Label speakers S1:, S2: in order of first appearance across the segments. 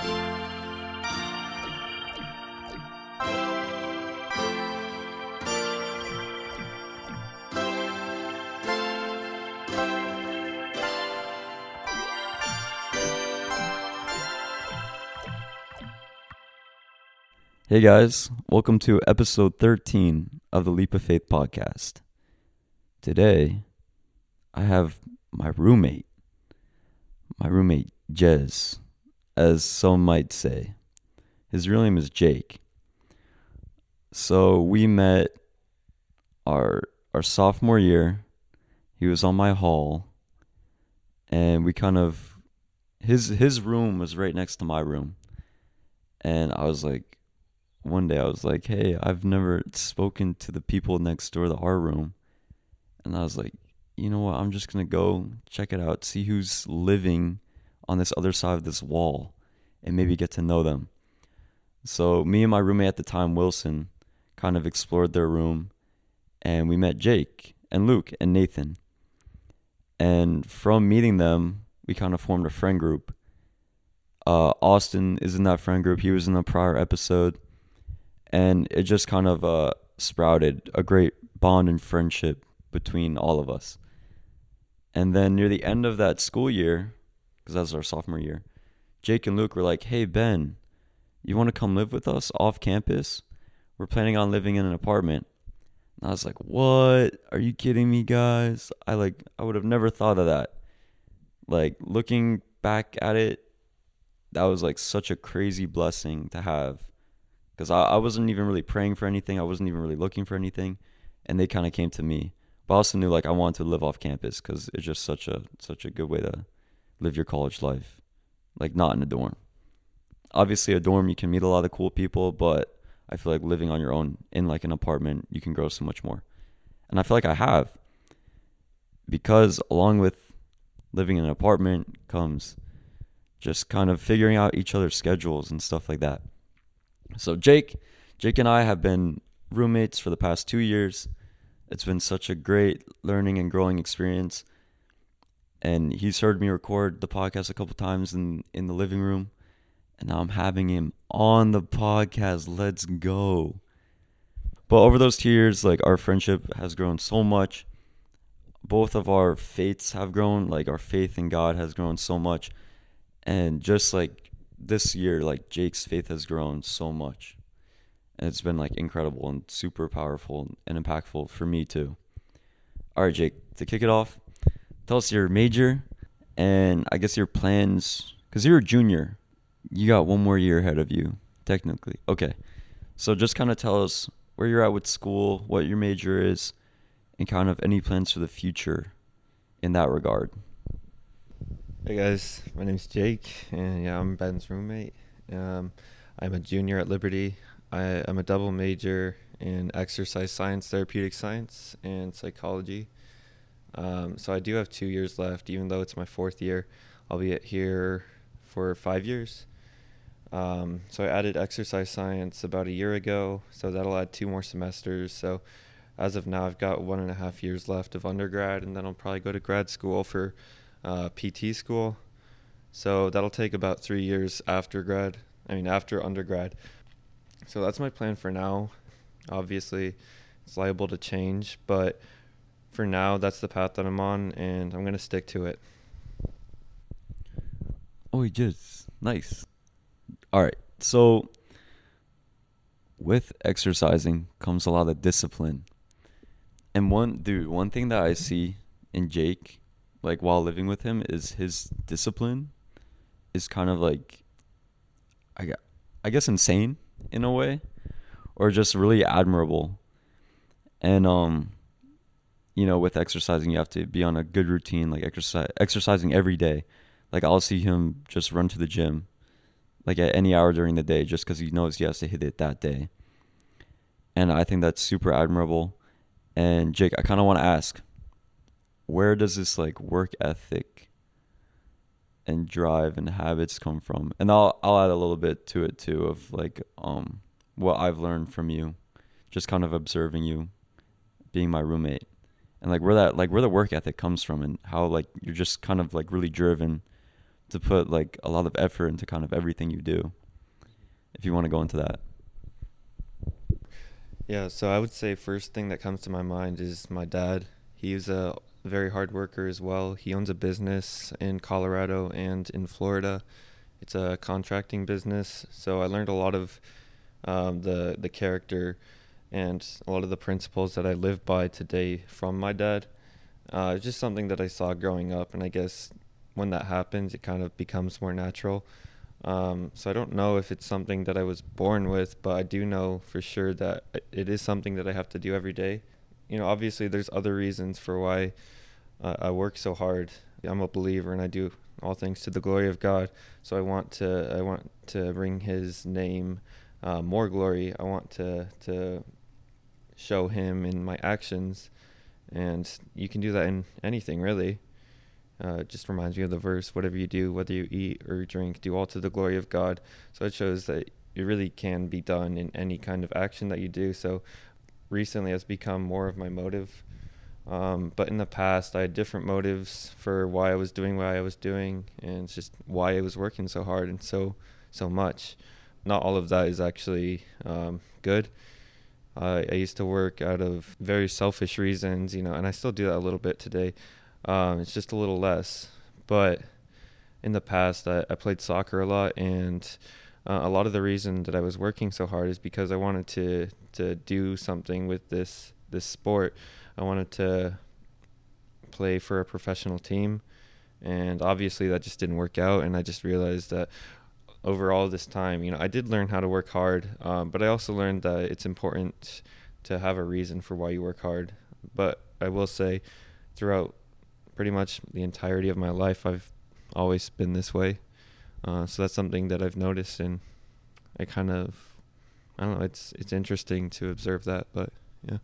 S1: Hey guys, welcome to episode 13 of the Leap of Faith podcast. Today, I have my roommate, my roommate Jez, as some might say. His real name is Jake. So we met our our sophomore year. He was on my hall, and we kind of his his room was right next to my room, and I was like one day I was like, "Hey, I've never spoken to the people next door to our room," and I was like, "You know what? I'm just gonna go check it out, see who's living on this other side of this wall, and maybe get to know them." So me and my roommate at the time, Wilson, kind of explored their room, and we met Jake and Luke and Nathan. And from meeting them, we kind of formed a friend group. Uh, Austin is in that friend group. He was in the prior episode and it just kind of uh, sprouted a great bond and friendship between all of us. And then near the end of that school year, because that was our sophomore year, Jake and Luke were like, "Hey Ben, you want to come live with us off campus? We're planning on living in an apartment." And I was like, "What? Are you kidding me, guys? I like I would have never thought of that." Like looking back at it, that was like such a crazy blessing to have because I, I wasn't even really praying for anything. I wasn't even really looking for anything, and they kind of came to me. But I also knew like I wanted to live off campus because it's just such a such a good way to live your college life, like not in a dorm. Obviously, a dorm you can meet a lot of cool people, but I feel like living on your own in like an apartment, you can grow so much more. And I feel like I have because along with living in an apartment comes just kind of figuring out each other's schedules and stuff like that. So Jake, Jake and I have been roommates for the past two years. It's been such a great learning and growing experience. And he's heard me record the podcast a couple times in, in the living room. And now I'm having him on the podcast. Let's go. But over those two years, like our friendship has grown so much. Both of our faiths have grown. Like our faith in God has grown so much. And just like this year, like Jake's faith has grown so much. And it's been like incredible and super powerful and impactful for me too. All right, Jake, to kick it off, tell us your major and I guess your plans because you're a junior. You got one more year ahead of you, technically. Okay. So just kind of tell us where you're at with school, what your major is, and kind of any plans for the future in that regard.
S2: Hey guys, my name's Jake, and yeah, I'm Ben's roommate. Um, I'm a junior at Liberty. I, I'm a double major in exercise science, therapeutic science, and psychology. Um, so I do have two years left, even though it's my fourth year. I'll be here for five years. Um, so I added exercise science about a year ago, so that'll add two more semesters. So as of now, I've got one and a half years left of undergrad, and then I'll probably go to grad school for uh, PT school. So that'll take about three years after grad. I mean, after undergrad. So that's my plan for now. Obviously, it's liable to change, but for now, that's the path that I'm on, and I'm to stick to it.
S1: Oh, he just nice. All right. So, with exercising comes a lot of discipline. And one, dude, one thing that I see in Jake like while living with him is his discipline is kind of like I I guess insane in a way or just really admirable. And um you know, with exercising you have to be on a good routine like exercise exercising every day. Like I'll see him just run to the gym like at any hour during the day just cuz he knows he has to hit it that day. And I think that's super admirable. And Jake, I kind of want to ask where does this like work ethic and drive and habits come from? And I'll I'll add a little bit to it too of like um what I've learned from you, just kind of observing you, being my roommate, and like where that like where the work ethic comes from and how like you're just kind of like really driven to put like a lot of effort into kind of everything you do. If you want to go into that.
S2: Yeah, so I would say first thing that comes to my mind is my dad. He's a very hard worker as well. He owns a business in Colorado and in Florida. It's a contracting business, so I learned a lot of um, the the character and a lot of the principles that I live by today from my dad. Uh, it's just something that I saw growing up, and I guess when that happens, it kind of becomes more natural. Um, so I don't know if it's something that I was born with, but I do know for sure that it is something that I have to do every day. You know, obviously there's other reasons for why uh, I work so hard. I'm a believer and I do all things to the glory of God. So I want to I want to bring His name uh, more glory. I want to to show Him in my actions, and you can do that in anything really. Uh, just reminds me of the verse, whatever you do, whether you eat or drink, do all to the glory of God. So it shows that it really can be done in any kind of action that you do. So recently has become more of my motive. Um, but in the past, I had different motives for why I was doing what I was doing, and it's just why I was working so hard and so so much. Not all of that is actually um, good. Uh, I used to work out of very selfish reasons, you know, and I still do that a little bit today. Um, it's just a little less. But in the past, I, I played soccer a lot, and uh, a lot of the reason that I was working so hard is because I wanted to to do something with this this sport. I wanted to play for a professional team, and obviously that just didn't work out. And I just realized that over all this time, you know, I did learn how to work hard, um, but I also learned that it's important to have a reason for why you work hard. But I will say, throughout pretty much the entirety of my life, I've always been this way. Uh, so that's something that I've noticed, and I kind of, I don't know, it's it's interesting to observe that, but yeah.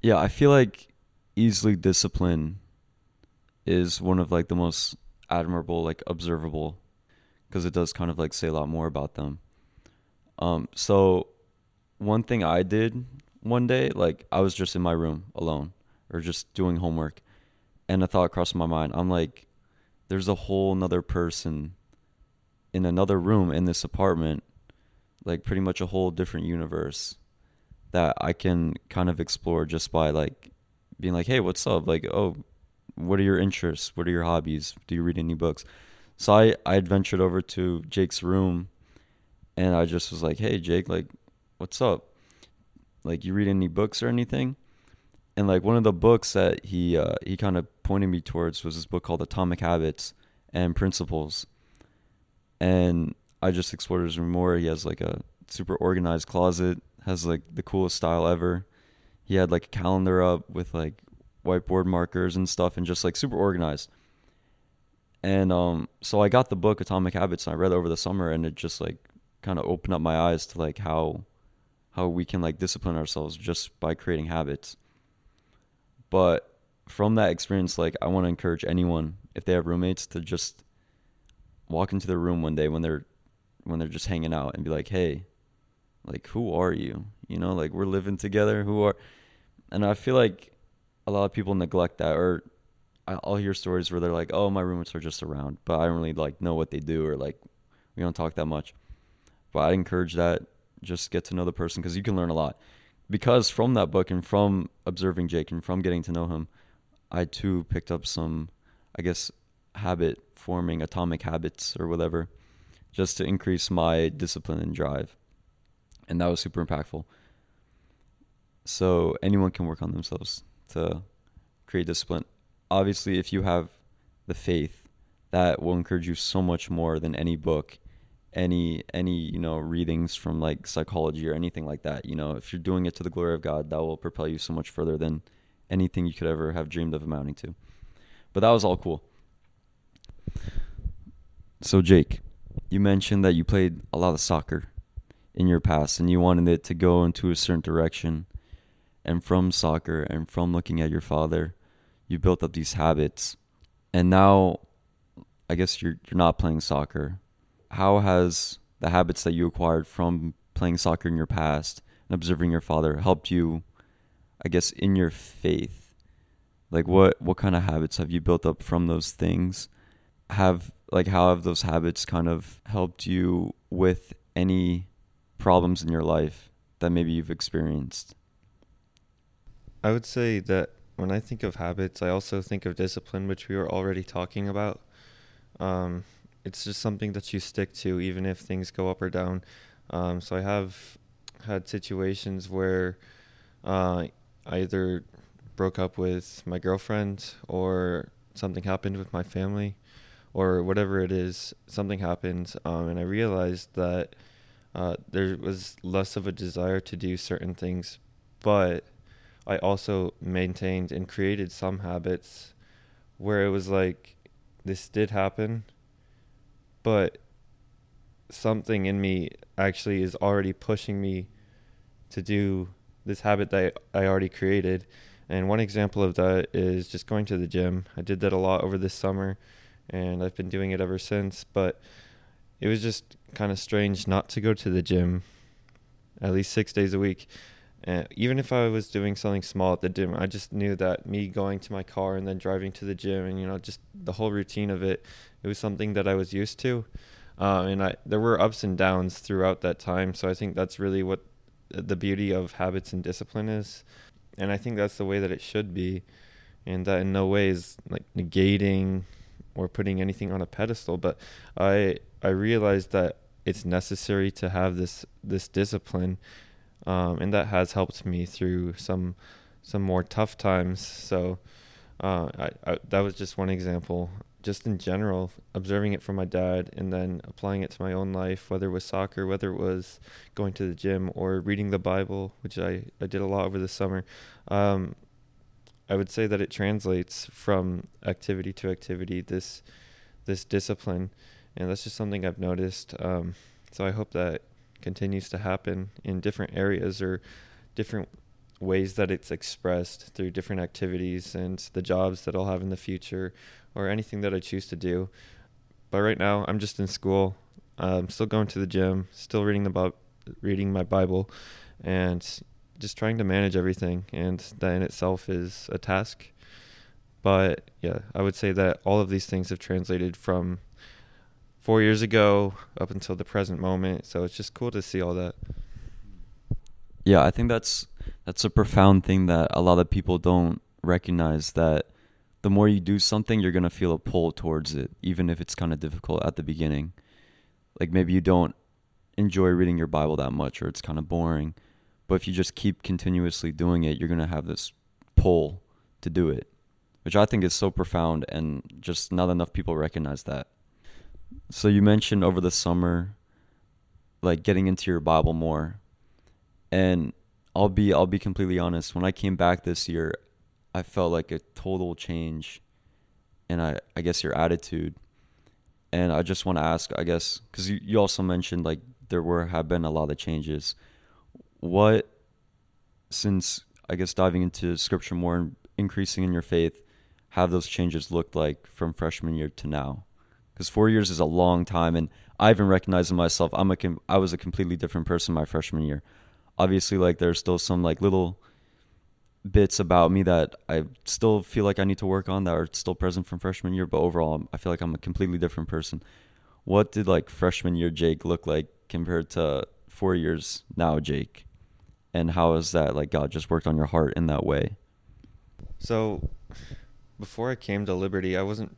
S1: Yeah, I feel like easily discipline is one of like the most admirable, like observable, because it does kind of like say a lot more about them. Um, so one thing I did one day, like I was just in my room alone or just doing homework, and a thought crossed my mind. I'm like, there's a whole nother person in another room in this apartment, like pretty much a whole different universe that I can kind of explore just by like being like, hey, what's up? Like, oh, what are your interests? What are your hobbies? Do you read any books? So I, I ventured over to Jake's room and I just was like, hey, Jake, like, what's up? Like, you read any books or anything? And like one of the books that he uh, he kind of pointed me towards was this book called Atomic Habits and Principles. And I just explored his room more. He has like a super organized closet, has like the coolest style ever. He had like a calendar up with like whiteboard markers and stuff and just like super organized. And um so I got the book Atomic Habits and I read over the summer and it just like kind of opened up my eyes to like how how we can like discipline ourselves just by creating habits. But from that experience, like I want to encourage anyone if they have roommates to just walk into their room one day when they're when they're just hanging out and be like, "Hey, like who are you? You know, like we're living together. Who are?" And I feel like a lot of people neglect that, or I'll hear stories where they're like, "Oh, my roommates are just around," but I don't really like know what they do, or like we don't talk that much. But I encourage that just get to know the person because you can learn a lot. Because from that book and from observing Jake and from getting to know him, I too picked up some, I guess, habit forming, atomic habits or whatever, just to increase my discipline and drive. And that was super impactful. So anyone can work on themselves to create discipline. Obviously, if you have the faith, that will encourage you so much more than any book any any you know readings from like psychology or anything like that. You know if you're doing it to the glory of god that will propel you so much further than anything you could ever have dreamed of amounting to. But that was all cool. So jake you mentioned that you played a lot of soccer in your past and you wanted it to go into a certain direction and from soccer and from looking at your father you built up these habits and now i guess you're you're not playing soccer how has the habits that you acquired from playing soccer in your past and observing your father helped you, I guess, in your faith Like what what kind of habits have you built up from those things? Have like how have those habits kind of helped you with any problems in your life that maybe you've experienced?
S2: I would say that when I think of habits, I also think of discipline, which we were already talking about. Um, it's just something that you stick to, even if things go up or down. Um, so I have had situations where uh, I either broke up with my girlfriend or something happened with my family or whatever it is, something happened, um, and I realized that uh, there was less of a desire to do certain things, but I also maintained and created some habits where it was like this did happen, but something in me actually is already pushing me to do this habit that I already created. And one example of that is just going to the gym. I did that a lot over this summer and I've been doing it ever since, but it was just kind of strange not to go to the gym at least 6 days a week and even if I was doing something small at the gym, I just knew that me going to my car and then driving to the gym and you know just the whole routine of it, it was something that I was used to. Uh, and I there were ups and downs throughout that time. So I think that's really what the beauty of habits and discipline is, and I think that's the way that it should be, and that in no way is like negating or putting anything on a pedestal. But I I realized that it's necessary to have this this discipline um, and that has helped me through some some more tough times. So uh, I, I, that was just one example. Just in general, observing it from my dad and then applying it to my own life, whether it was soccer, whether it was going to the gym or reading the Bible, which I, I did a lot over the summer. Um, I would say that it translates from activity to activity. This this discipline, and that's just something I've noticed. Um, so I hope that continues to happen in different areas or different ways that it's expressed through different activities and the jobs that I'll have in the future or anything that I choose to do. But right now, I'm just in school. I'm still going to the gym, still reading the reading my Bible, and just trying to manage everything. And that in itself is a task. But yeah, I would say that all of these things have translated from four years ago up until the present moment. So it's just cool to see all that.
S1: Yeah, I think that's that's a profound thing that a lot of people don't recognize that the more you do something, you're gonna feel a pull towards it, even if it's kind of difficult at the beginning. Like maybe you don't enjoy reading your Bible that much, or it's kind of boring. But if you just keep continuously doing it, you're gonna have this pull to do it, which I think is so profound, and just not enough people recognize that. So you mentioned over the summer, like getting into your Bible more, and I'll be I'll be completely honest. When I came back this year, I felt like a total change, and I I guess your attitude, and I just want to ask, I guess, because you you also mentioned like there were have been a lot of changes. What, since I guess diving into Scripture more and increasing in your faith, have those changes looked like from freshman year to now? Because four years is a long time, and I even recognize in myself I'm a com- I was a completely different person my freshman year. Obviously, like there's still some like little bits about me that I still feel like I need to work on that are still present from freshman year, but overall, I feel like I'm a completely different person. What did like freshman year Jake look like compared to four years now, Jake? And how is that like God just worked on your heart in that way?
S2: So, before I came to Liberty, I wasn't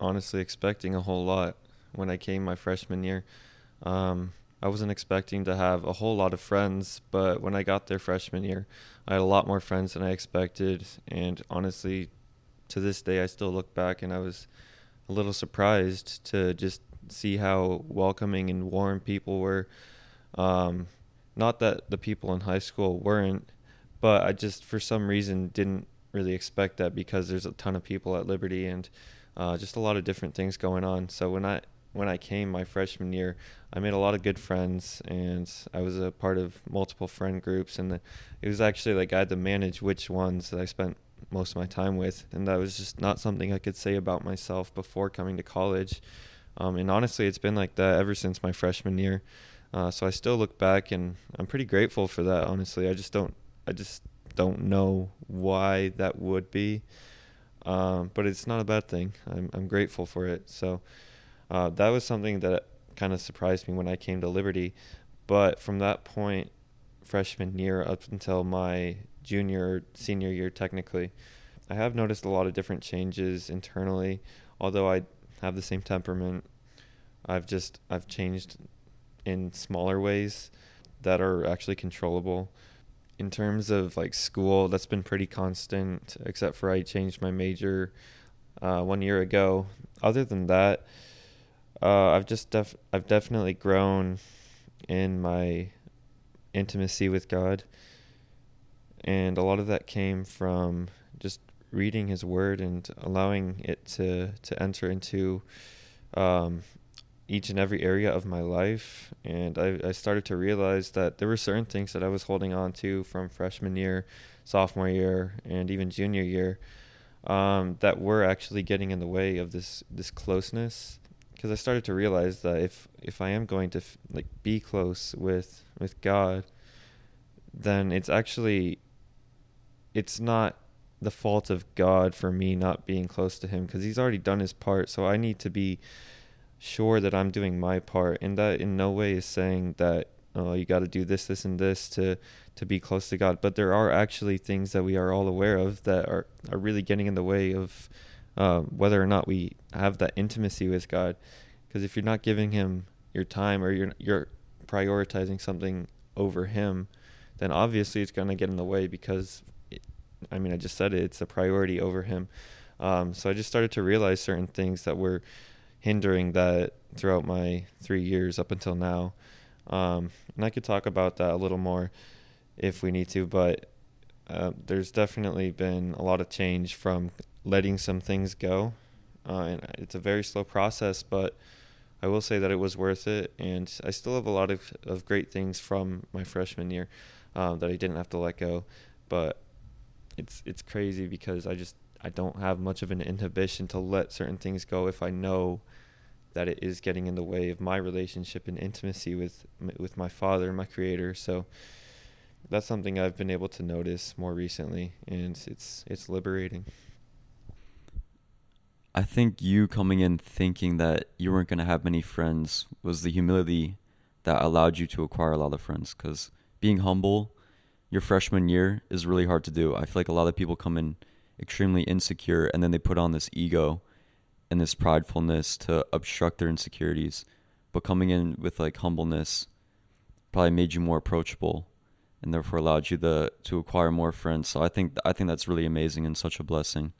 S2: honestly expecting a whole lot when I came my freshman year. Um, I wasn't expecting to have a whole lot of friends, but when I got there freshman year, I had a lot more friends than I expected. And honestly, to this day, I still look back and I was a little surprised to just see how welcoming and warm people were. Um, not that the people in high school weren't, but I just, for some reason, didn't really expect that because there's a ton of people at Liberty and uh, just a lot of different things going on. So when I when I came my freshman year, I made a lot of good friends, and I was a part of multiple friend groups. And the, it was actually like I had to manage which ones that I spent most of my time with, and that was just not something I could say about myself before coming to college. Um, and honestly, it's been like that ever since my freshman year. Uh, so I still look back, and I'm pretty grateful for that. Honestly, I just don't, I just don't know why that would be. Um, but it's not a bad thing. I'm I'm grateful for it. So uh, that was something that kind of surprised me when I came to Liberty. But from that point, freshman year up until my junior senior year, technically, I have noticed a lot of different changes internally. Although I have the same temperament, I've just I've changed in smaller ways that are actually controllable. In terms of like school, that's been pretty constant, except for I changed my major uh, one year ago. Other than that, uh, I've just def- I've definitely grown in my intimacy with God, and a lot of that came from just reading His Word and allowing it to to enter into um, each and every area of my life. And I, I started to realize that there were certain things that I was holding on to from freshman year, sophomore year, and even junior year um, that were actually getting in the way of this this closeness. Because I started to realize that if if I am going to f- like be close with with God, then it's actually it's not the fault of God for me not being close to Him because He's already done His part. So I need to be sure that I'm doing my part, and that in no way is saying that oh you got to do this, this, and this to to be close to God. But there are actually things that we are all aware of that are are really getting in the way of uh, whether or not we have that intimacy with God. Because if you're not giving Him your time or you're you're prioritizing something over Him, then obviously it's going to get in the way because, I mean, I just said it, it's a priority over Him. Um, so I just started to realize certain things that were hindering that throughout my three years up until now. Um, and I could talk about that a little more if we need to, but uh, there's definitely been a lot of change from letting some things go. Uh, and it's a very slow process, but I will say that it was worth it. And I still have a lot of, of great things from my freshman year um, that I didn't have to let go. But it's it's crazy because I just I don't have much of an inhibition to let certain things go if I know that it is getting in the way of my relationship and intimacy with with my father, my creator. So that's something I've been able to notice more recently and it's it's liberating.
S1: I think you coming in thinking that you weren't going to have many friends was the humility that allowed you to acquire a lot of friends cuz being humble your freshman year is really hard to do. I feel like a lot of people come in extremely insecure and then they put on this ego and this pridefulness to obstruct their insecurities. But coming in with like humbleness probably made you more approachable and therefore allowed you to to acquire more friends. So i think i think that's really amazing and such a blessing.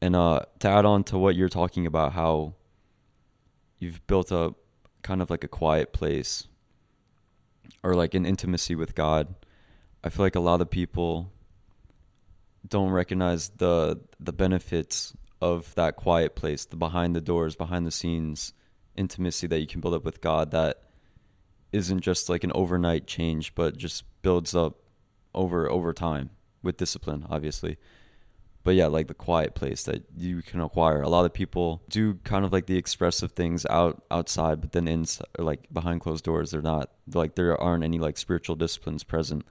S1: And uh to add on to what you're talking about how you've built up kind of like a quiet place or like an intimacy with god i feel like a lot of people don't recognize the the benefits of that quiet place, the behind the doors, behind the scenes intimacy that you can build up with God that isn't just like an overnight change, but just builds up over over time with discipline, obviously. But yeah, like the quiet place that you can acquire. A lot of people do kind of like the expressive things out outside, but then inside, like behind closed doors, they're not like there aren't any like spiritual disciplines present,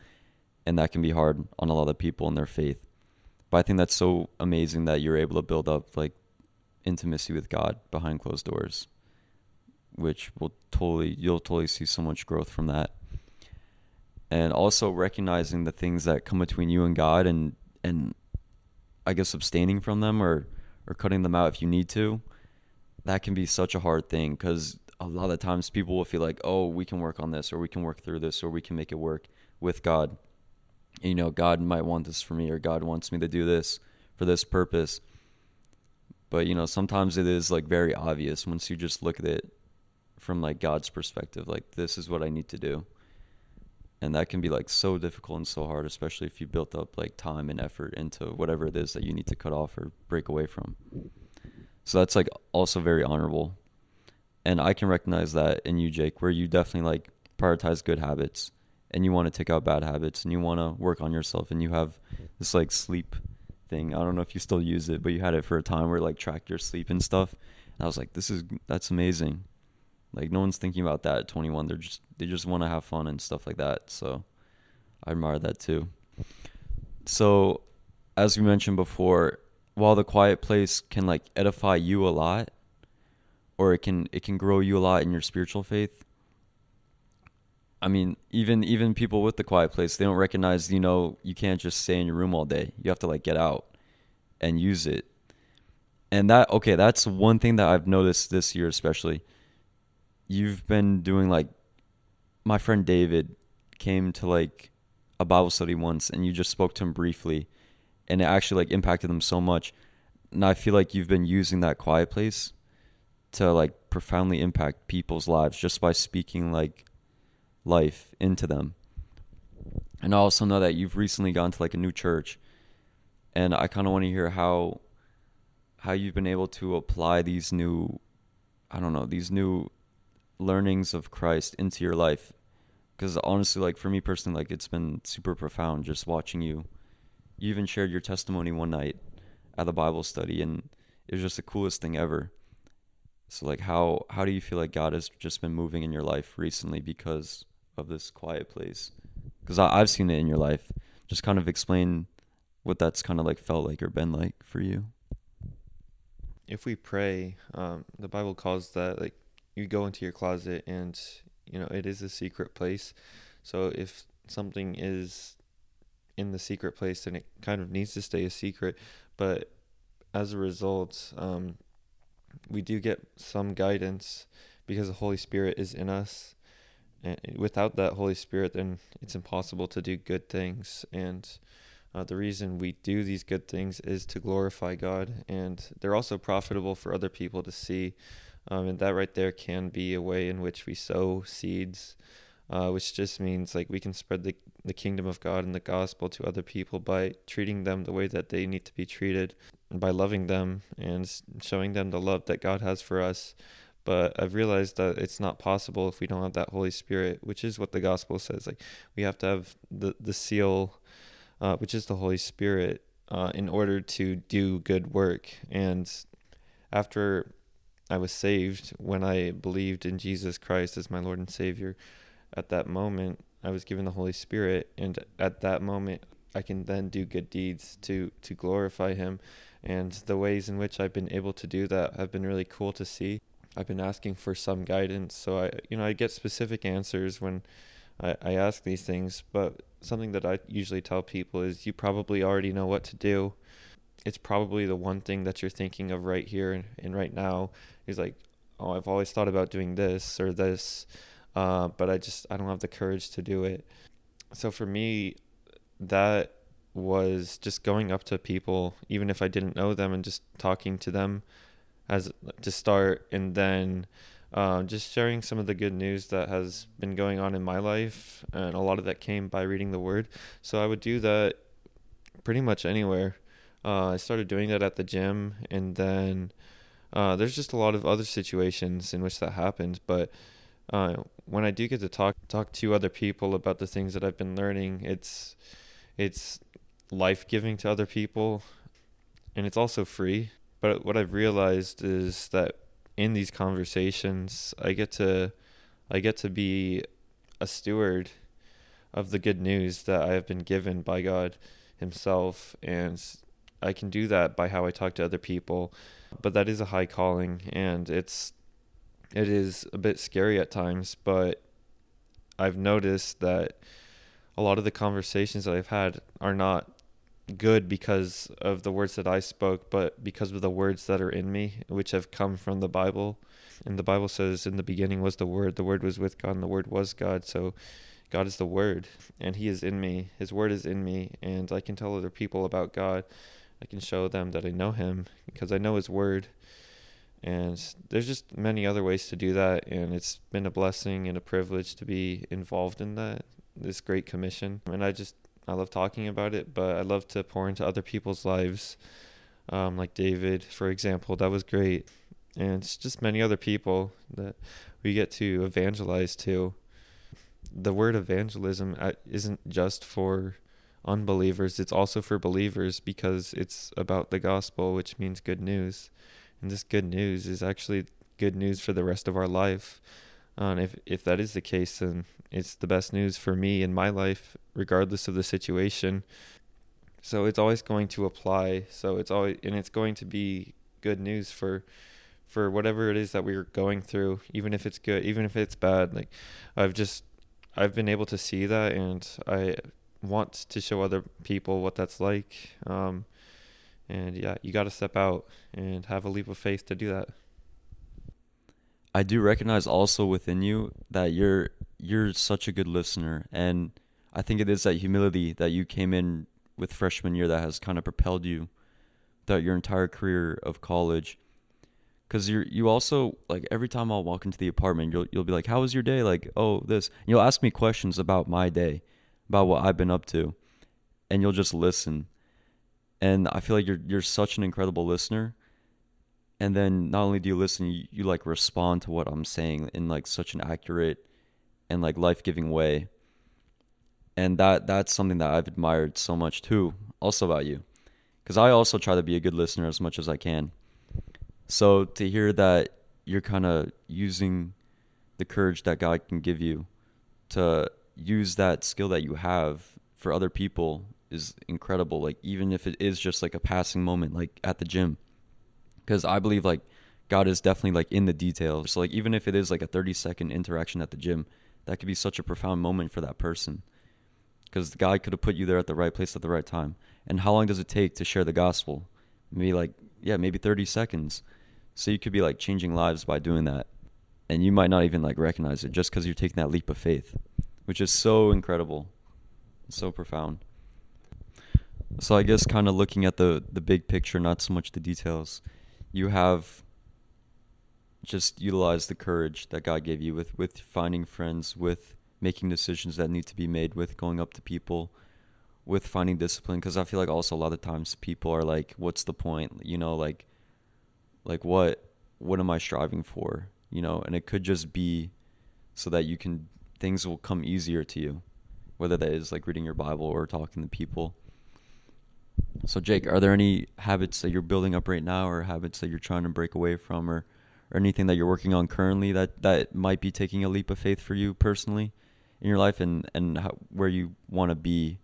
S1: and that can be hard on a lot of people in their faith. But I think that's so amazing that you're able to build up like intimacy with God behind closed doors, which will totally you'll totally see so much growth from that. And also recognizing the things that come between you and God and and I guess abstaining from them or or cutting them out if you need to. That can be such a hard thing cuz a lot of times people will feel like, "Oh, we can work on this or we can work through this or we can make it work with God." You know, God might want this for me or God wants me to do this for this purpose. But, you know, sometimes it is like very obvious once you just look at it from like God's perspective, like this is what I need to do. And that can be like so difficult and so hard, especially if you built up like time and effort into whatever it is that you need to cut off or break away from. So that's like also very honorable. And I can recognize that in you, Jake, where you definitely like prioritize good habits and you want to take out bad habits and you want to work on yourself and you have this like sleep thing. I don't know if you still use it, but you had it for a time where like track your sleep and stuff. And I was like, this is that's amazing. Like no one's thinking about that at 21. They're just they just want to have fun and stuff like that. So I admire that too. So as we mentioned before, while the quiet place can like edify you a lot or it can it can grow you a lot in your spiritual faith i mean even even people with the quiet place they don't recognize you know you can't just stay in your room all day. You have to like get out and use it. And that okay that's one thing that i've noticed this year especially. You've been doing like my friend david came to like a bible study once and you just spoke to him briefly and it actually like impacted them so much. And I feel like you've been using that quiet place to like profoundly impact people's lives just by speaking like life into them. And I also know that you've recently gone to like a new church and I kind of want to hear how how you've been able to apply these new I don't know, these new learnings of Christ into your life because honestly like for me personally like it's been super profound just watching you you even shared your testimony one night at the Bible study, and it was just the coolest thing ever. So, like, how how do you feel like God has just been moving in your life recently because of this quiet place? Because I've seen it in your life. Just kind of explain what that's kind of like felt like or been like for you.
S2: If we pray, um, the Bible calls that like you go into your closet and you know it is a secret place. So if something is in the secret place and it kind of needs to stay a secret but as a result um, we do get some guidance because the holy spirit is in us without that holy spirit then it's impossible to do good things and uh, the reason we do these good things is to glorify god and they're also profitable for other people to see um, and that right there can be a way in which we sow seeds uh, which just means like we can spread the, the kingdom of God and the gospel to other people by treating them the way that they need to be treated and by loving them and showing them the love that God has for us. But I've realized that it's not possible if we don't have that Holy Spirit, which is what the gospel says. Like we have to have the the seal, uh, which is the Holy Spirit, uh, in order to do good work. And after I was saved, when I believed in Jesus Christ as my Lord and Savior, at that moment I was given the Holy Spirit and at that moment I can then do good deeds to to glorify him and the ways in which I've been able to do that have been really cool to see. I've been asking for some guidance so I you know I get specific answers when I, I ask these things but something that I usually tell people is you probably already know what to do. It's probably the one thing that you're thinking of right here and right now is like oh I've always thought about doing this or this uh, but I just I don't have the courage to do it. So for me, that was just going up to people, even if I didn't know them, and just talking to them as to start, and then uh, just sharing some of the good news that has been going on in my life, and a lot of that came by reading the Word. So I would do that pretty much anywhere. Uh, I started doing that at the gym, and then uh, there's just a lot of other situations in which that happened, but uh, when I do get to talk talk to other people about the things that I've been learning, it's it's life giving to other people, and it's also free. But what I've realized is that in these conversations, I get to I get to be a steward of the good news that I have been given by God Himself, and I can do that by how I talk to other people. But that is a high calling, and it's it is a bit scary at times, but I've noticed that a lot of the conversations that I've had are not good because of the words that I spoke, but because of the words that are in me, which have come from the Bible. And the Bible says, In the beginning was the Word, the Word was with God, and the Word was God. So God is the Word, and He is in me. His Word is in me, and I can tell other people about God. I can show them that I know Him because I know His Word and there's just many other ways to do that and it's been a blessing and a privilege to be involved in that this great commission and i just i love talking about it but i love to pour into other people's lives. Um, like david for example that was great. And it's just many other people that we get to evangelize to. The word evangelism uh, isn't just for unbelievers it's also for believers because it's about the gospel which means good news. And this good news is actually good news for the rest of our life. Uh, if if that is the case, then it's the best news for me in my life, regardless of the situation. so it's always going to apply. So it's always and it's going to be good news for for whatever it is that we're going through, even if it's good, even if it's bad. Like I've just I've been able to see that, and I want to show other people what that's like. Um, and yeah, you got to step out and have a leap of faith to do that.
S1: I do recognize also within you that you're you're such a good listener and I think it is that humility that you came in with freshman year that has kind of propelled you throughout your entire career of college. Cause you're you also like every time I'll walk into the apartment, you'll you'll be like, "How was your day?" Like, "Oh, this." And you'll ask me questions about my day, about what I've been up to, and you'll just listen. And I feel like you're you're such an incredible listener. And then not only do you listen, you, you like respond to what I'm saying in like such an accurate and like life giving way and that that's something that I've admired so much too, also about you, because I also try to be a good listener as much as I can. So to hear that you're kind of using the courage that God can give you to use that skill that you have for other people is incredible. Like even if it is just like a passing moment, like at the gym, because I believe like God is definitely like in the details. So like even if it is like a 30 second interaction at the gym, that could be such a profound moment for that person because God could have put you there at the right place at the right time. And how long does it take to share the gospel? Maybe like yeah, maybe 30 seconds. So you could be like changing lives by doing that. And you might not even like recognize it just cuz you're taking that leap of faith, which is so incredible. So profound. So I guess kind of looking at the the big picture, not so much the details. You have just utilized the courage that God gave you with with finding friends with making decisions that need to be made with going up to people with finding discipline. Because i feel like also a lot of times people are like what's the point? You know like like what what am i striving for? You know and it could just be so that you can things will come easier to you whether that is like reading your bible or talking to people so jake are there any habits that you're building up right now or habits that you're trying to break away from or or anything that you're working on currently that that might be taking a leap of faith for you personally in your life and and how, where you want to be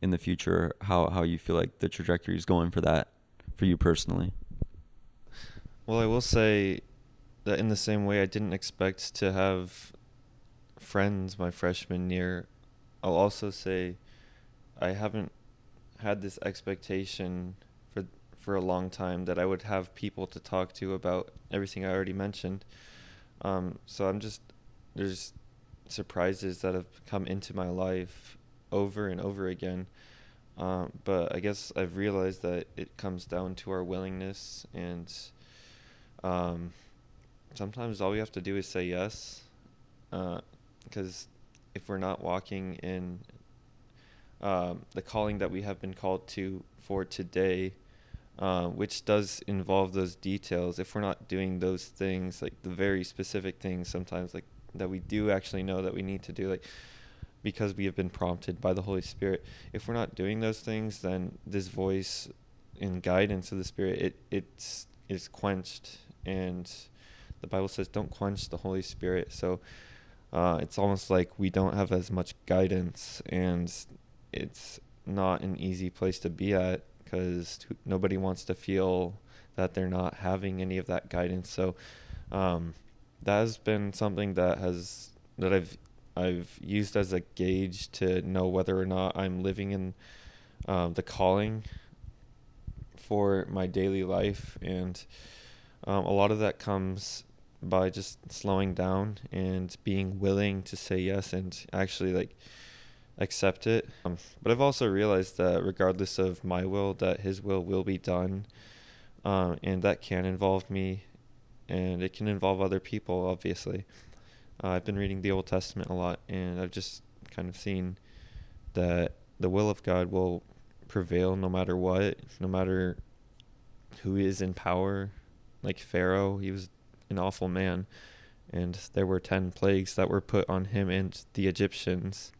S1: in the future how how you feel like the trajectory is going for that for you personally?
S2: Well i will say that in the same way i didn't expect to have friends my freshman year. I'll also say i haven't had this expectation for for a long time that i would have people to talk to about everything i already mentioned um, so i'm just there's surprises that have come into my life over and over again. Um, but I guess I've realized that it comes down to our willingness, and um, sometimes all we have to do is say yes. Because uh, if we're not walking in um, the calling that we have been called to for today, uh, which does involve those details, if we're not doing those things, like the very specific things, sometimes like that we do actually know that we need to do like because we have been prompted by the Holy Spirit. If we're not doing those things, then this voice and guidance of the Spirit it it's is quenched, and the Bible says, "Don't quench the Holy Spirit." So uh, it's almost like we don't have as much guidance, and it's not an easy place to be at because nobody wants to feel that they're not having any of that guidance. So um, that has been something that has that I've I've used as a gauge to know whether or not I'm living in um, the calling for my daily life, and um, a lot of that comes by just slowing down and being willing to say yes and actually like accept it. Um, but I've also realized that regardless of my will, that His will will be done, um, and that can involve me and it can involve other people, obviously. Uh, I've been reading the Old Testament a lot, and I've just kind of seen that the will of God will prevail no matter what, no matter who is in power. Like Pharaoh, he was an awful man, and there were 10 plagues that were put on him and the Egyptians.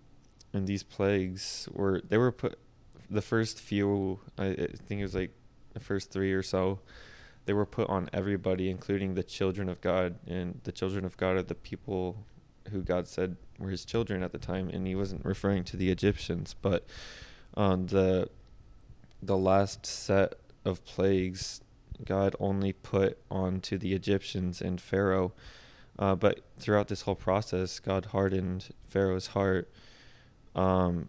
S2: And these plagues were, they were put, the first few, I, I think it was like the first three or so, they were put on everybody, including the children of God. And the children of God are the people who God said were his children at the time. And he wasn't referring to the Egyptians, but um, the the last set of plagues God only put onto the Egyptians and Pharaoh. Uh, but throughout this whole process, God hardened Pharaoh's heart. Um,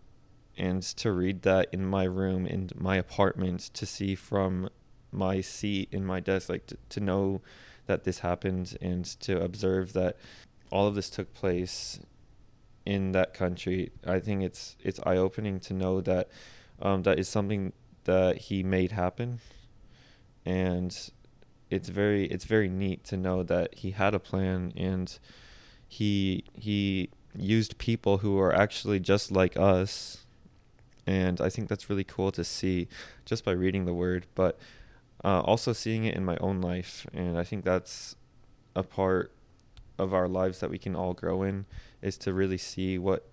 S2: and to read that in my room, in my apartment, to see from my seat in my desk, like to, to know that this happened and to observe that all of this took place in that country, I think it's it's eye opening to know that um, that is something that he made happen, and it's very it's very neat to know that he had a plan and he he used people who are actually just like us and I think that's really cool to see just by reading the word, but uh, also seeing it in my own life. And I think that's a part of our lives that we can all grow in is to really see what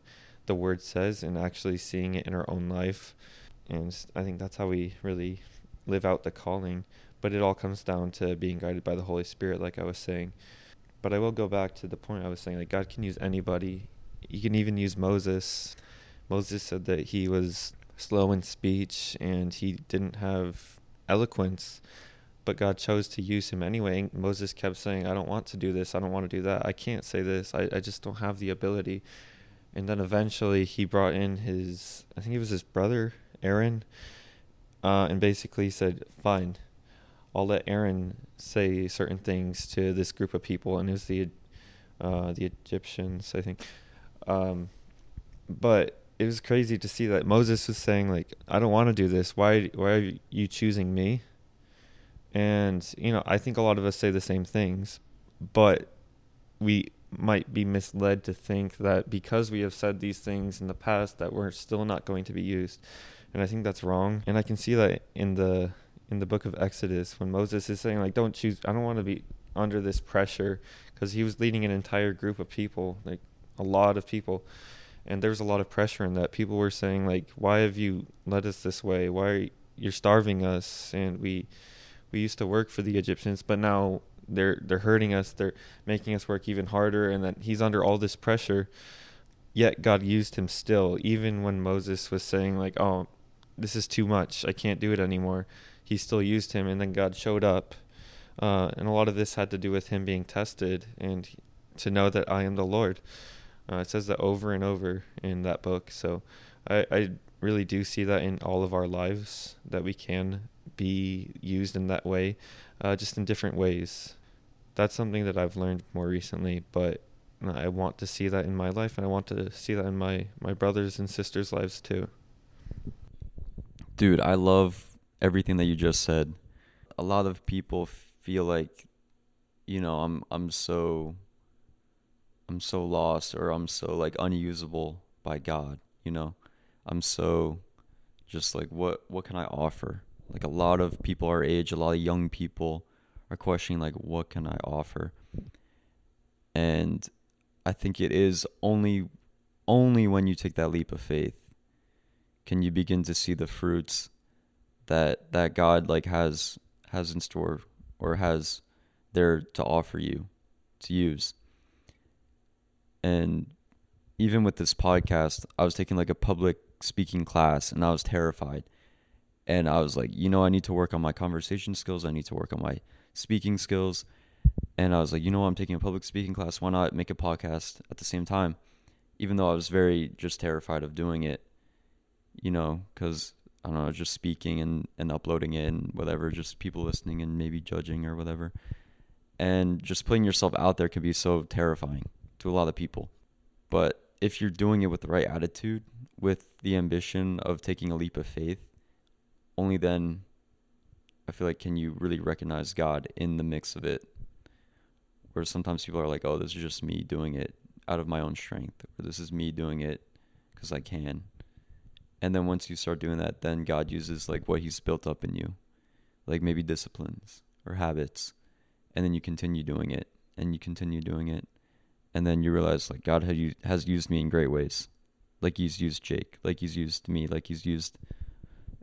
S2: the word says and actually seeing it in our own life. And I think that's how we really live out the calling. But it all comes down to being guided by the Holy Spirit, like I was saying. But I will go back to the point I was saying, like God can use anybody. He can even use Moses. Moses said that he was slow in speech and he didn't have eloquence, but God chose to use him anyway. Moses kept saying, I don't want to do this. I don't want to do that. I can't say this. I, I just don't have the ability. And then eventually he brought in his, I think it was his brother, Aaron, uh, and basically said, Fine, I'll let Aaron say certain things to this group of people. And it was the, uh, the Egyptians, I think. Um, but it was crazy to see that Moses was saying like, "I don't want to do this. Why? Why are you choosing me?" And you know, I think a lot of us say the same things, but we might be misled to think that because we have said these things in the past that we're still not going to be used. And I think that's wrong. And I can see that in the in the book of Exodus when Moses is saying like don't choose I don't want to be under this pressure because he was leading an entire group of people, like a lot of people and there was a lot of pressure in that. People were saying like, "Why have you led us this way? Why are you, you're starving us?" And we we used to work for the Egyptians, but now they're they're hurting us. They're making us work even harder, and that he's under all this pressure. Yet God used him still, even when Moses was saying like, "Oh, this is too much. I can't do it anymore." He still used him, and then God showed up. Uh, and a lot of this had to do with him being tested and to know that I am the Lord. Uh, it says that over and over in that book. So I, I really do see that in all of our lives that we can be used in that way, uh, just in different ways. That's something that I've learned more recently, but I want to see that in my life, and I want to see that in my my brothers and sisters' lives too.
S1: Dude, I love everything that you just said. A lot of people feel like, you know, I'm I'm so I'm so lost or I'm so like unusable by God, you know? I'm so just like what what can I offer? Like a lot of people our age, a lot of young people are questioning like what can I offer? And I think it is only only when you take that leap of faith can you begin to see the fruits that that God like has has in store or has there to offer you to use. And even with this podcast, I was taking like a public speaking class and I was terrified. And I was like, you know, I need to work on my conversation skills. I need to work on my speaking skills. And I was like, you know, I'm taking a public speaking class. Why not make a podcast at the same time? Even though I was very just terrified of doing it, you know, because I don't know, just speaking and, and uploading it and whatever, just people listening and maybe judging or whatever. And just putting yourself out there can be so terrifying to a lot of people. But if you're doing it with the right attitude, with the ambition of taking a leap of faith, only then I feel like can you really recognize God in the mix of it. Where sometimes people are like, "Oh, this is just me doing it out of my own strength," or "This is me doing it because I can." And then once you start doing that, then God uses like what He's built up in you, like maybe disciplines or habits, and then you continue doing it, and you continue doing it, and then you realize like God has used me in great ways, like He's used Jake, like He's used me, like He's used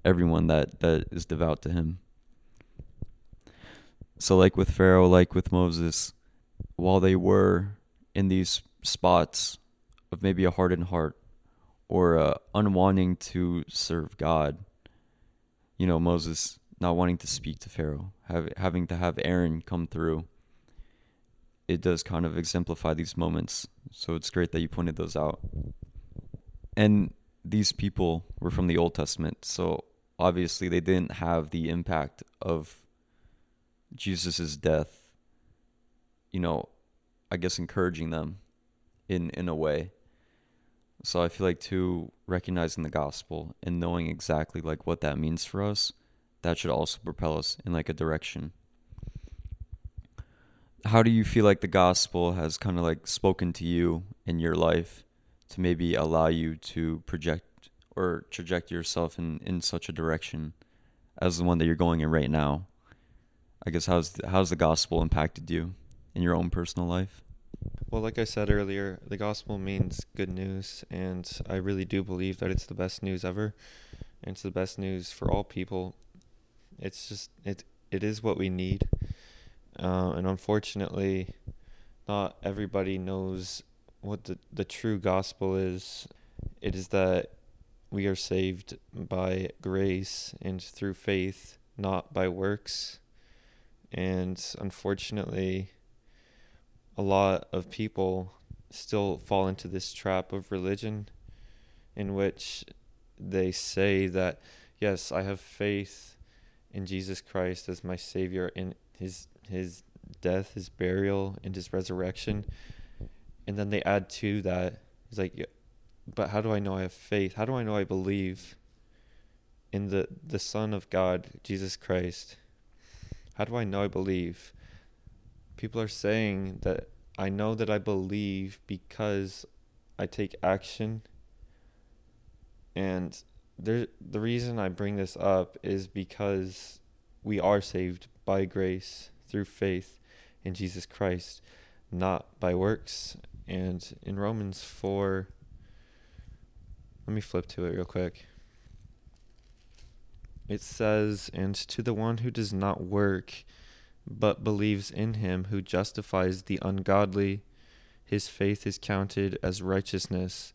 S1: everyone that that is devout to Him. So like with Pharaoh, like with Moses, while they were in these spots of maybe a hardened heart or uh, unwanting to serve God, you know, Moses not wanting to speak to Pharaoh, have, having to have Aaron come through. It does kind of exemplify these moments. So it's great that you pointed those out. And these people were from the Old Testament. So obviously they didn't have the impact of Jesus' death, you know, I guess encouraging them in in a way. So I feel like too recognizing the gospel and knowing exactly like what that means for us, that should also propel us in like a direction. How do you feel like the gospel has kind of like spoken to you in your life to maybe allow you to project or traject yourself in, in such a direction as the one that you're going in right now? I guess how's how's the gospel impacted you in your own personal life?
S2: Well, like I said earlier, the gospel means good news, and I really do believe that it's the best news ever. And it's the best news for all people. It's just it it is what we need, uh, and unfortunately, not everybody knows what the the true gospel is. It is that we are saved by grace and through faith, not by works. And unfortunately, a lot of people still fall into this trap of religion in which they say that yes i have faith in jesus christ as my savior in his his death his burial and his resurrection. And then they add to that he's like but how do i know i have faith? How do i know i believe in the the son of god jesus christ? How do i know i believe? People are saying that I know that I believe because I take action. And there, the reason I bring this up is because we are saved by grace through faith in Jesus Christ, not by works. And in Romans 4, let me flip to it real quick. It says, And to the one who does not work, but believes in him who justifies the ungodly, his faith is counted as righteousness.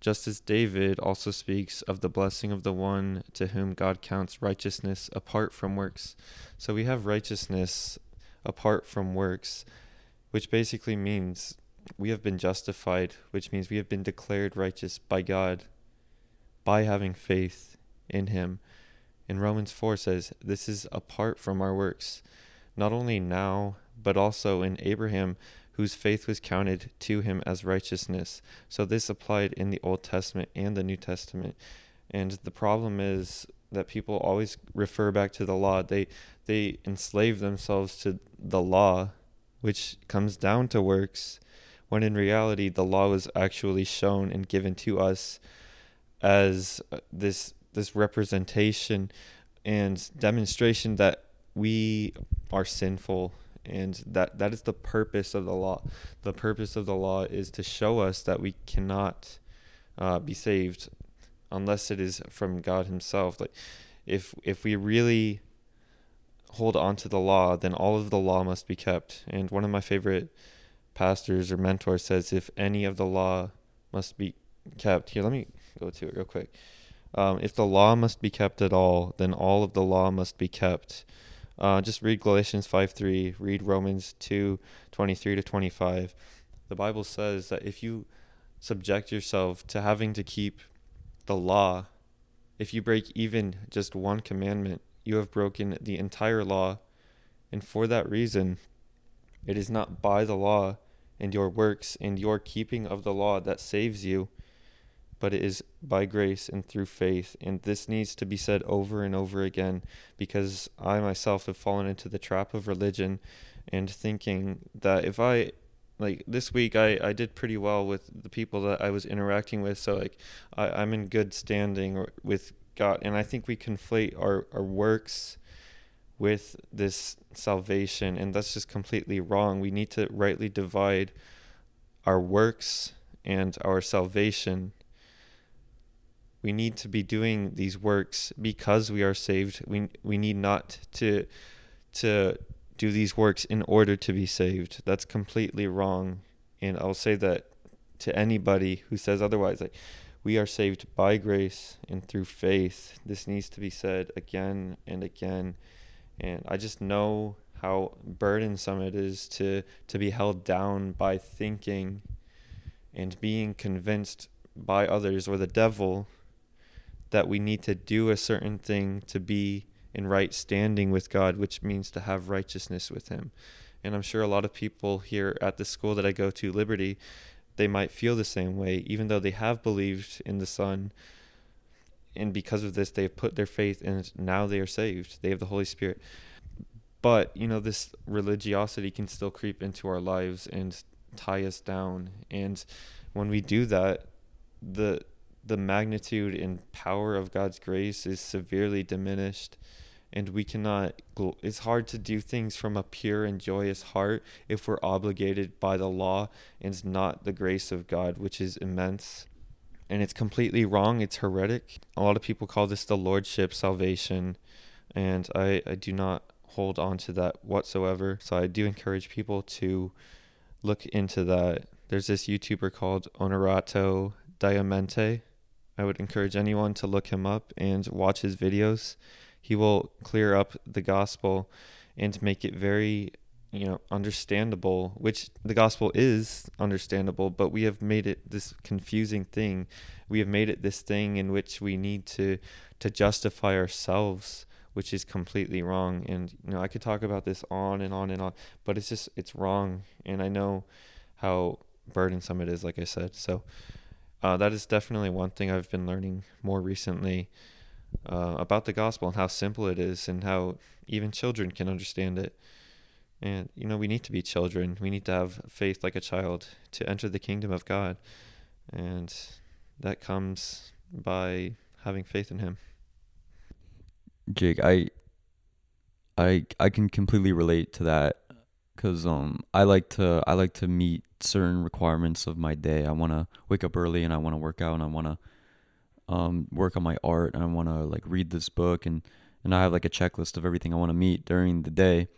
S2: Just as David also speaks of the blessing of the one to whom God counts righteousness apart from works. So we have righteousness apart from works, which basically means we have been justified, which means we have been declared righteous by God by having faith in Him. And Romans 4 says, This is apart from our works not only now, but also in Abraham, whose faith was counted to him as righteousness. So this applied in the Old Testament and the New Testament. And the problem is that people always refer back to the law. They they enslave themselves to the law, which comes down to works, when in reality the law was actually shown and given to us as uh, this this representation and demonstration that we are sinful and that that is the purpose of the law. The purpose of the law is to show us that we cannot uh, be saved unless it is from god himself. Like if if we really hold on to the law then all of the law must be kept. And one of my favorite pastors or mentors says if any of the law must be kept here let me go to it real quick. Um, if the law must be kept at all then all of the law must be kept uh, just read Galatians 5 3, read Romans 2 23 to 25. The Bible says that if you subject yourself to having to keep the law, if you break even just one commandment, you have broken the entire law. And for that reason, it is not by the law and your works and your keeping of the law that saves you, but it is by grace and through faith. And this needs to be said over and over again because I myself have fallen into the trap of religion and thinking that if I like this week I, I did pretty well with the people that I was interacting with so like I, I'm in good standing with God and I think we conflate our, our works with this salvation and that's just completely wrong. We need to rightly divide our works and our salvation we need to be doing these works because we are saved. We we need not to to do these works in order to be saved. That's completely wrong. And I'll say that to anybody who says otherwise. Like we are saved by grace and through faith. This needs to be said again and again. And I just know how burdensome it is to, to be held down by thinking and being convinced by others or the devil that we need to do a certain thing to be in right standing with God, which means to have righteousness with Him. And I'm sure a lot of people here at the school that I go to, Liberty, they might feel the same way, even though they have believed in the Son. And because of this, they've put their faith it. Now they are saved. They have the Holy Spirit. But, you know, this religiosity can still creep into our lives and tie us down. And when we do that, the the magnitude and power of God's grace is severely diminished and we cannot it's hard to do things from a pure and joyous heart if we're obligated by the law and not the grace of God which is immense. And it's completely wrong it's heretic. A lot of people call this the lordship salvation and I, I do not hold on to that whatsoever. So I do encourage people to look into that. There's this YouTuber called Onorato Diamante I would encourage anyone to look him up and watch his videos. He will clear up the gospel and make it very, you know, understandable, which the gospel is understandable, but we have made it this confusing thing. We have made it this thing in which we need to to justify ourselves, which is completely wrong. And you know, I could talk about this on and on and on, but it's just it's wrong. And I know how burdensome it is, like I said. So uh, that is definitely one thing I've been learning more recently uh, about the gospel and how simple it is and how even children can understand it. And, you know, we need to be children. We need to have faith like a child to enter the kingdom of God. And that comes by having faith in Him.
S1: Jake, I, I, I can completely relate to that because um I like to I like to meet certain requirements of my day. I want to wake up early and I want to work out and I want to um work on my art and I want to like read this book and and I have like a checklist of everything I want to meet during the day.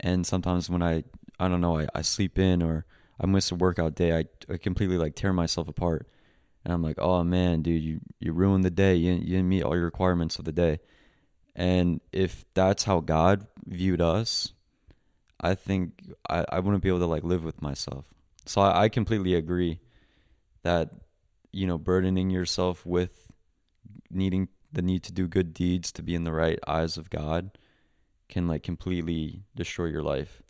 S1: And sometimes when I I don't know I, I sleep in or I miss a workout day, I, I completely like tear myself apart. And I'm like, oh man, dude, you, you ruined the day. You, you didn't meet all your requirements of the day. And if that's how God viewed us, I think I, I wouldn't be able to like live with myself. So I, I completely agree that you know burdening yourself with needing the need to do good deeds to be in the right eyes of God can like completely destroy your life.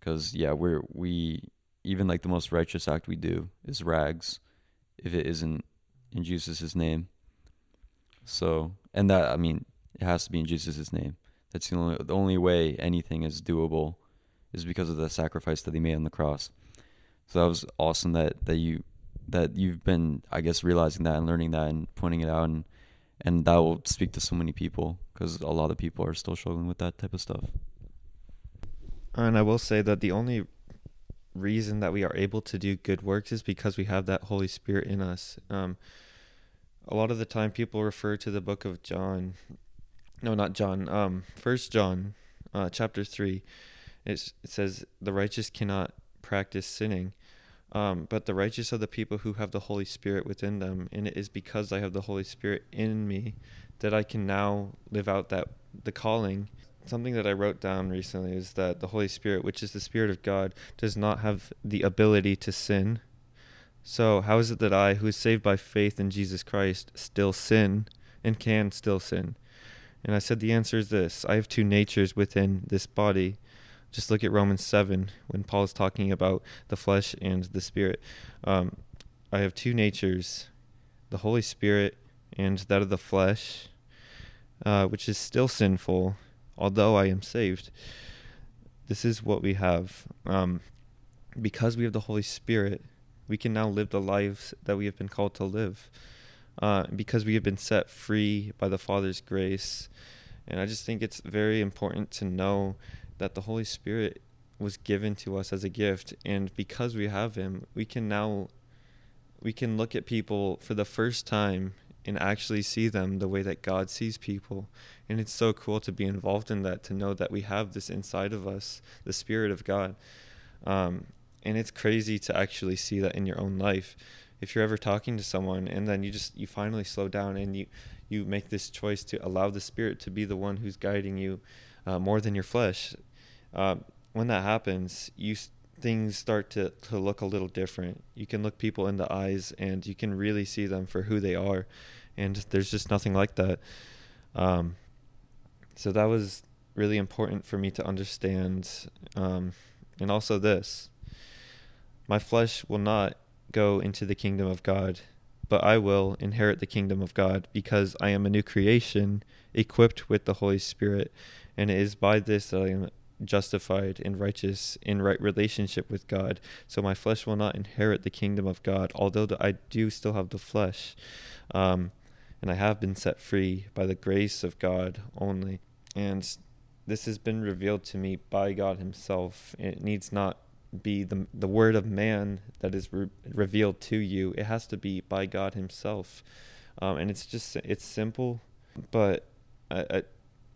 S1: Cuz yeah, we're we even like the most righteous act we do is rags if it isn't in Jesus' name. So, and that I mean, it has to be in Jesus' name. That's the only the only way anything is doable is because of the sacrifice that he made on the cross. So that was awesome that that you that you've been I guess realizing that and learning that and pointing it out and and that will speak to so many people because a lot of people are still struggling with that type of stuff.
S2: And I will say that the only reason that we are able to do good works is because we have that Holy Spirit in us. Um, a lot of the time, people refer to the book of John. No, not John. Um, First John, uh, chapter three, it says the righteous cannot practice sinning. Um, but the righteous are the people who have the Holy Spirit within them, and it is because I have the Holy Spirit in me that I can now live out that the calling. Something that I wrote down recently is that the Holy Spirit, which is the Spirit of God, does not have the ability to sin. So how is it that I, who is saved by faith in Jesus Christ, still sin and can still sin? And I said the answer is this: I have two natures within this body just look at Romans 7 when Paul is talking about the flesh and the spirit. Um, I have two natures the Holy Spirit and that of the flesh, uh, which is still sinful, although I am saved. This is what we have. Um, because we have the Holy Spirit, we can now live the lives that we have been called to live. Uh, because we have been set free by the Father's grace. And I just think it's very important to know that the Holy Spirit was given to us as a gift and because we have him we can now we can look at people for the first time and actually see them the way that God sees people. And it's so cool to be involved in that to know that we have this inside of us the spirit of God. Um, and it's crazy to actually see that in your own life. If you're ever talking to someone and then you just you finally slow down and you you make this choice to allow the spirit to be the one who's guiding you uh, more than your flesh uh, when that happens you things start to, to look a little different. You can look people in the eyes and you can really see them for who they are and there's just nothing like that. Um, so that was really important for me to understand um, and also this. My flesh will not go into the kingdom of God, but I will inherit the kingdom of God because I am a new creation, equipped with the Holy Spirit, and it is by this that I am justified and righteous in right relationship with God. So my flesh will not inherit the kingdom of God, although I do still have the flesh. Um, and I have been set free by the grace of God only. And this has been revealed to me by God Himself. It needs not be the the word of man that is re- revealed to you. It has to be by God Himself, um, and it's just it's simple, but I, I,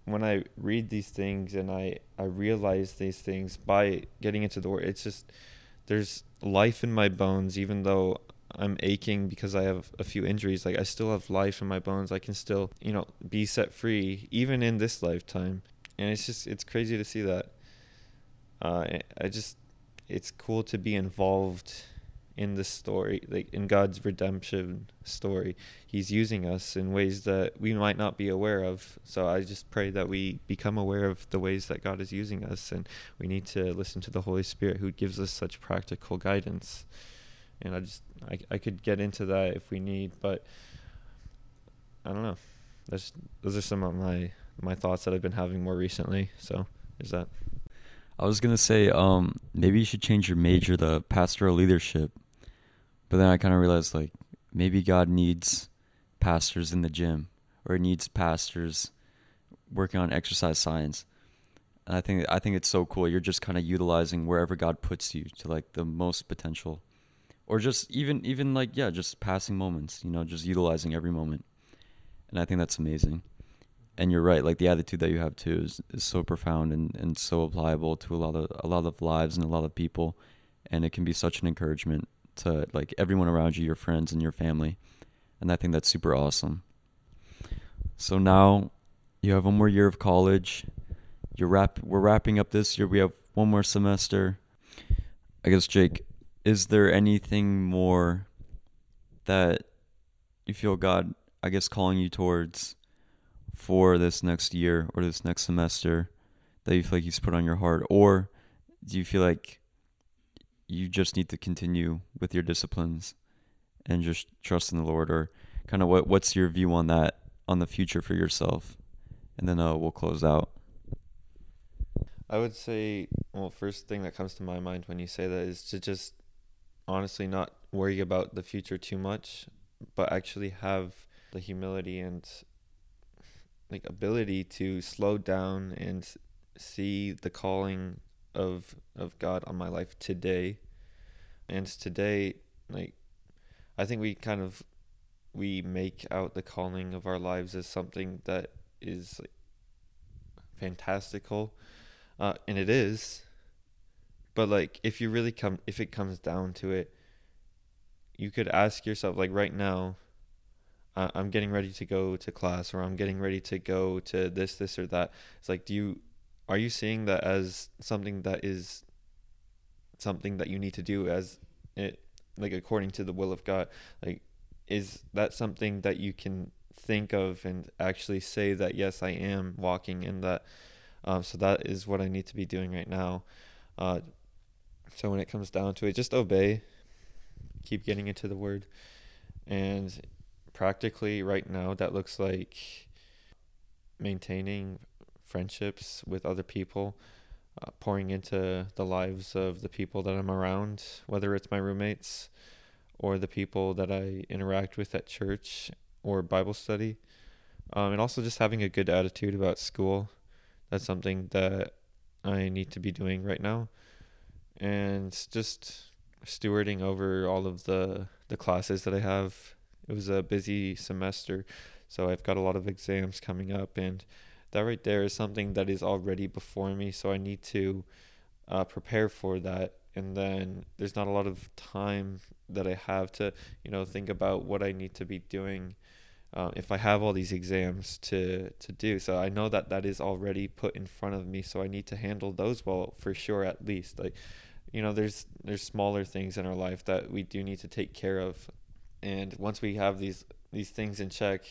S2: when I read these things and I I realize these things by getting into the word, it's just there's life in my bones, even though I'm aching because I have a few injuries. Like I still have life in my bones. I can still you know be set free even in this lifetime, and it's just it's crazy to see that. Uh, I just it's cool to be involved in the story, like in God's redemption story. He's using us in ways that we might not be aware of. So I just pray that we become aware of the ways that God is using us, and we need to listen to the Holy Spirit who gives us such practical guidance. And I just I I could get into that if we need, but I don't know. That's those are some of my my thoughts that I've been having more recently. So there's that.
S1: I was gonna say, um, maybe you should change your major to pastoral leadership, but then I kind of realized like maybe God needs pastors in the gym or needs pastors working on exercise science. And I think I think it's so cool. You're just kind of utilizing wherever God puts you to like the most potential, or just even even like yeah, just passing moments. You know, just utilizing every moment. And I think that's amazing and you're right like the attitude that you have too is, is so profound and, and so applicable to a lot of a lot of lives and a lot of people and it can be such an encouragement to like everyone around you your friends and your family. And i think that's super awesome. So now you have one more year of college. You're wrap we're wrapping up this year. We have one more semester. I guess jake is there anything more that you feel god i guess calling you towards for this next year or this next semester that you feel like He's put on your heart? Or do you feel like you just need to continue with your disciplines and just trust in the Lord? Or kind of what, what's your view on that, on the future for yourself? And then uh, we'll close out.
S2: I would say, well, first thing that comes to my mind when you say that is to just honestly not worry about the future too much, but actually have the humility and like ability to slow down and see the calling of of God on my life today. And today, like I think we kind of we make out the calling of our lives as something that is like, fantastical, uh, and it is. But like, if you really come, if it comes down to it, you could ask yourself, like right now, I'm getting ready to go to class or I'm getting ready to go to this, this or that. It's like, do you, are you seeing that as something that is something that you need to do as it, like according to the will of God? Like, is that something that you can think of and actually say that, yes, I am walking in that? Um, so that is what I need to be doing right now. Uh, so when it comes down to it, just obey, keep getting into the word. And practically right now that looks like maintaining friendships with other people uh, pouring into the lives of the people that i'm around whether it's my roommates or the people that i interact with at church or bible study. Um, and also just having a good attitude about school. That's something that i need to be doing right now. And just stewarding over all of the the classes that i have. It was a busy semester, so I've got a lot of exams coming up, and that right there is something that is already before me. So I need to uh, prepare for that and then there's not a lot of time that I have to, you know, think about what I need to be doing. Uh, if I have all these exams to to do, so I know that that is already put in front of me. So I need to handle those well for sure, at least. Like, you know, there's there's smaller things in our life that we do need to take care of, and once we have these these things in check,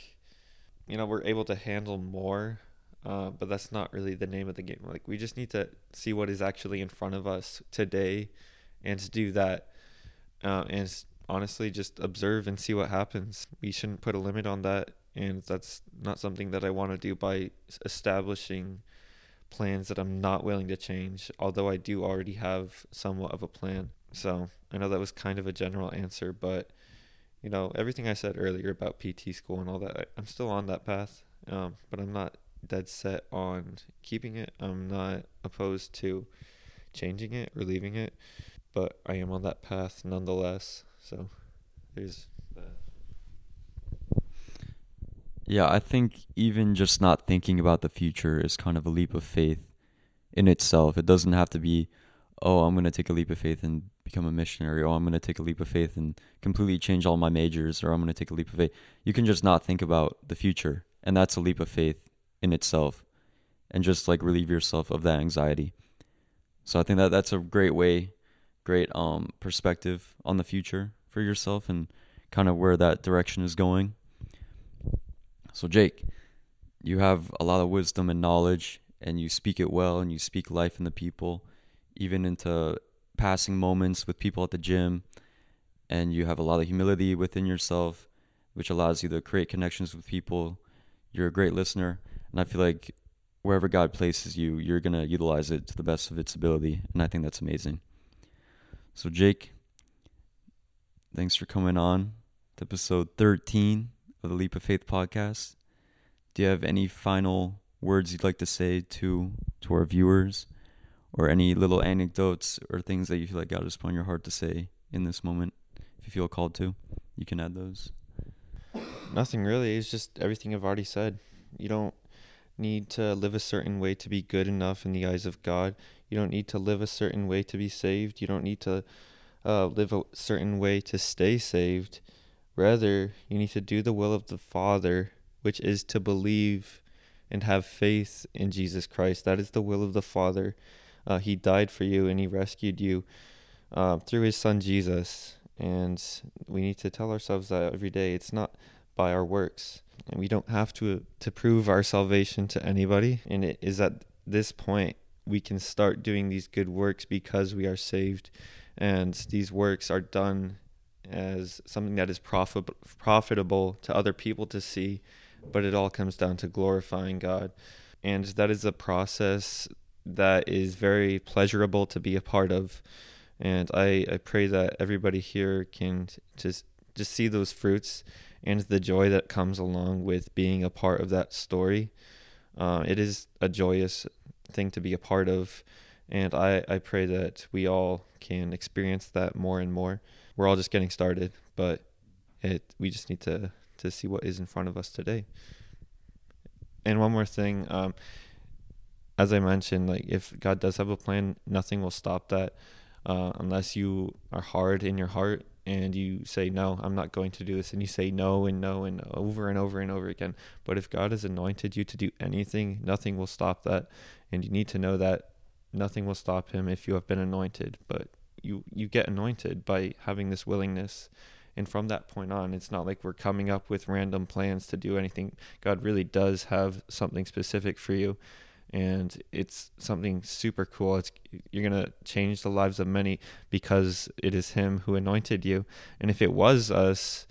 S2: you know, we're able to handle more. Uh, but that's not really the name of the game. Like we just need to see what is actually in front of us today, and to do that uh, and honestly just observe and see what happens. We shouldn't put a limit on that, and that's not something that I want to do by establishing plans that I'm not willing to change, although I do already have somewhat of a plan. So I know that was kind of a general answer, but you know, everything I said earlier about PT school and all that, I'm still on that path, um, but I'm not dead set on keeping it. I'm not opposed to changing it or leaving it but I am on that path nonetheless. So there's that.
S1: Yeah, I think even just not thinking about the future is kind of a leap of faith in itself. It doesn't have to be, oh, I'm going to take a leap of faith and become a missionary, oh, I'm going to take a leap of faith and completely change all my majors, or I'm going to take a leap of faith. You can just not think about the future, and that's a leap of faith in itself, and just like relieve yourself of that anxiety. So I think that that's a great way great um perspective on the future for yourself and kind of where that direction is going. So Jake, you have a lot of wisdom and knowledge and you speak it well and you speak life in the people even into passing moments with people at the gym and you have a lot of humility within yourself which allows you to create connections with people. You're a great listener and I feel like wherever God places you, you're going to utilize it to the best of its ability and I think that's amazing. So, Jake, thanks for coming on to episode 13 of the Leap of Faith podcast. Do you have any final words you'd like to say to to our viewers or any little anecdotes or things that you feel like God has put on your heart to say in this moment? If you feel called to, you can add those.
S2: Nothing really. It's just everything I've already said. You don't need to live a certain way to be good enough in the eyes of God. You don't need to live a certain way to be saved. You don't need to uh, live a certain way to stay saved. Rather, you need to do the will of the Father, which is to believe and have faith in Jesus Christ. That is the will of the Father. Uh, he died for you and He rescued you uh, through His Son Jesus. And we need to tell ourselves that every day. It's not by our works, and we don't have to to prove our salvation to anybody. And it is at this point we can start doing these good works because we are saved. And these works are done as something that is profit, profitable to other people to see but it all comes down to glorifying God. And that is a process that is very pleasurable to be a part of. And I, I pray that everybody here can just just see those fruits and the joy that comes along with being a part of that story. Uh, it is a joyous thing to be a part of. And I, I pray that we all can experience that more and more. We're all just getting started, but it we just need to, to see what is in front of us today. And one more thing, um, as I mentioned, like if God does have a plan, nothing will stop that. Uh, unless you are hard in your heart and you say no i'm not going to do this and you say no and no and over and over and over again. But if god has anointed you to do anything nothing will stop that. And you need to know that nothing will stop him if you have been anointed. But you you get anointed by having this willingness. And from that point on it's not like we're coming up with random plans to do anything. God really does have something specific for you and it's something super cool. It's you're gonna change the lives of many because it is Him who anointed you. And if it was us,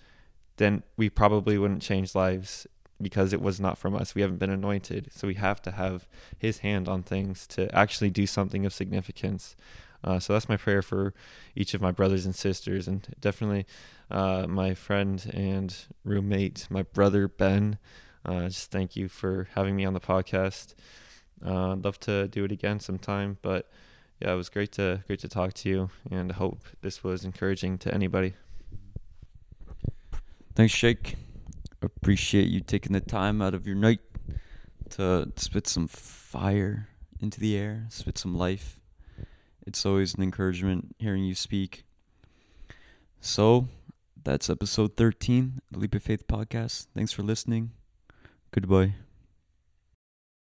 S2: then we probably wouldn't change lives because it was not from us. We haven't been anointed, so we have to have His hand on things to actually do something of significance. Uh, so that's my prayer for each of my brothers and sisters, and definitely uh, my friend and roommate, my brother Ben. Uh, just thank you for having me on the podcast. Uh, I'd love to do it again sometime, but yeah, it was great to great to talk to you, and I hope this was encouraging to anybody.
S1: Thanks, Jake. Appreciate you taking the time out of your night to spit some fire into the air, spit some life It's always an encouragement hearing you speak. So, that's episode 13, the Leap of Faith podcast. Thanks for listening. Goodbye.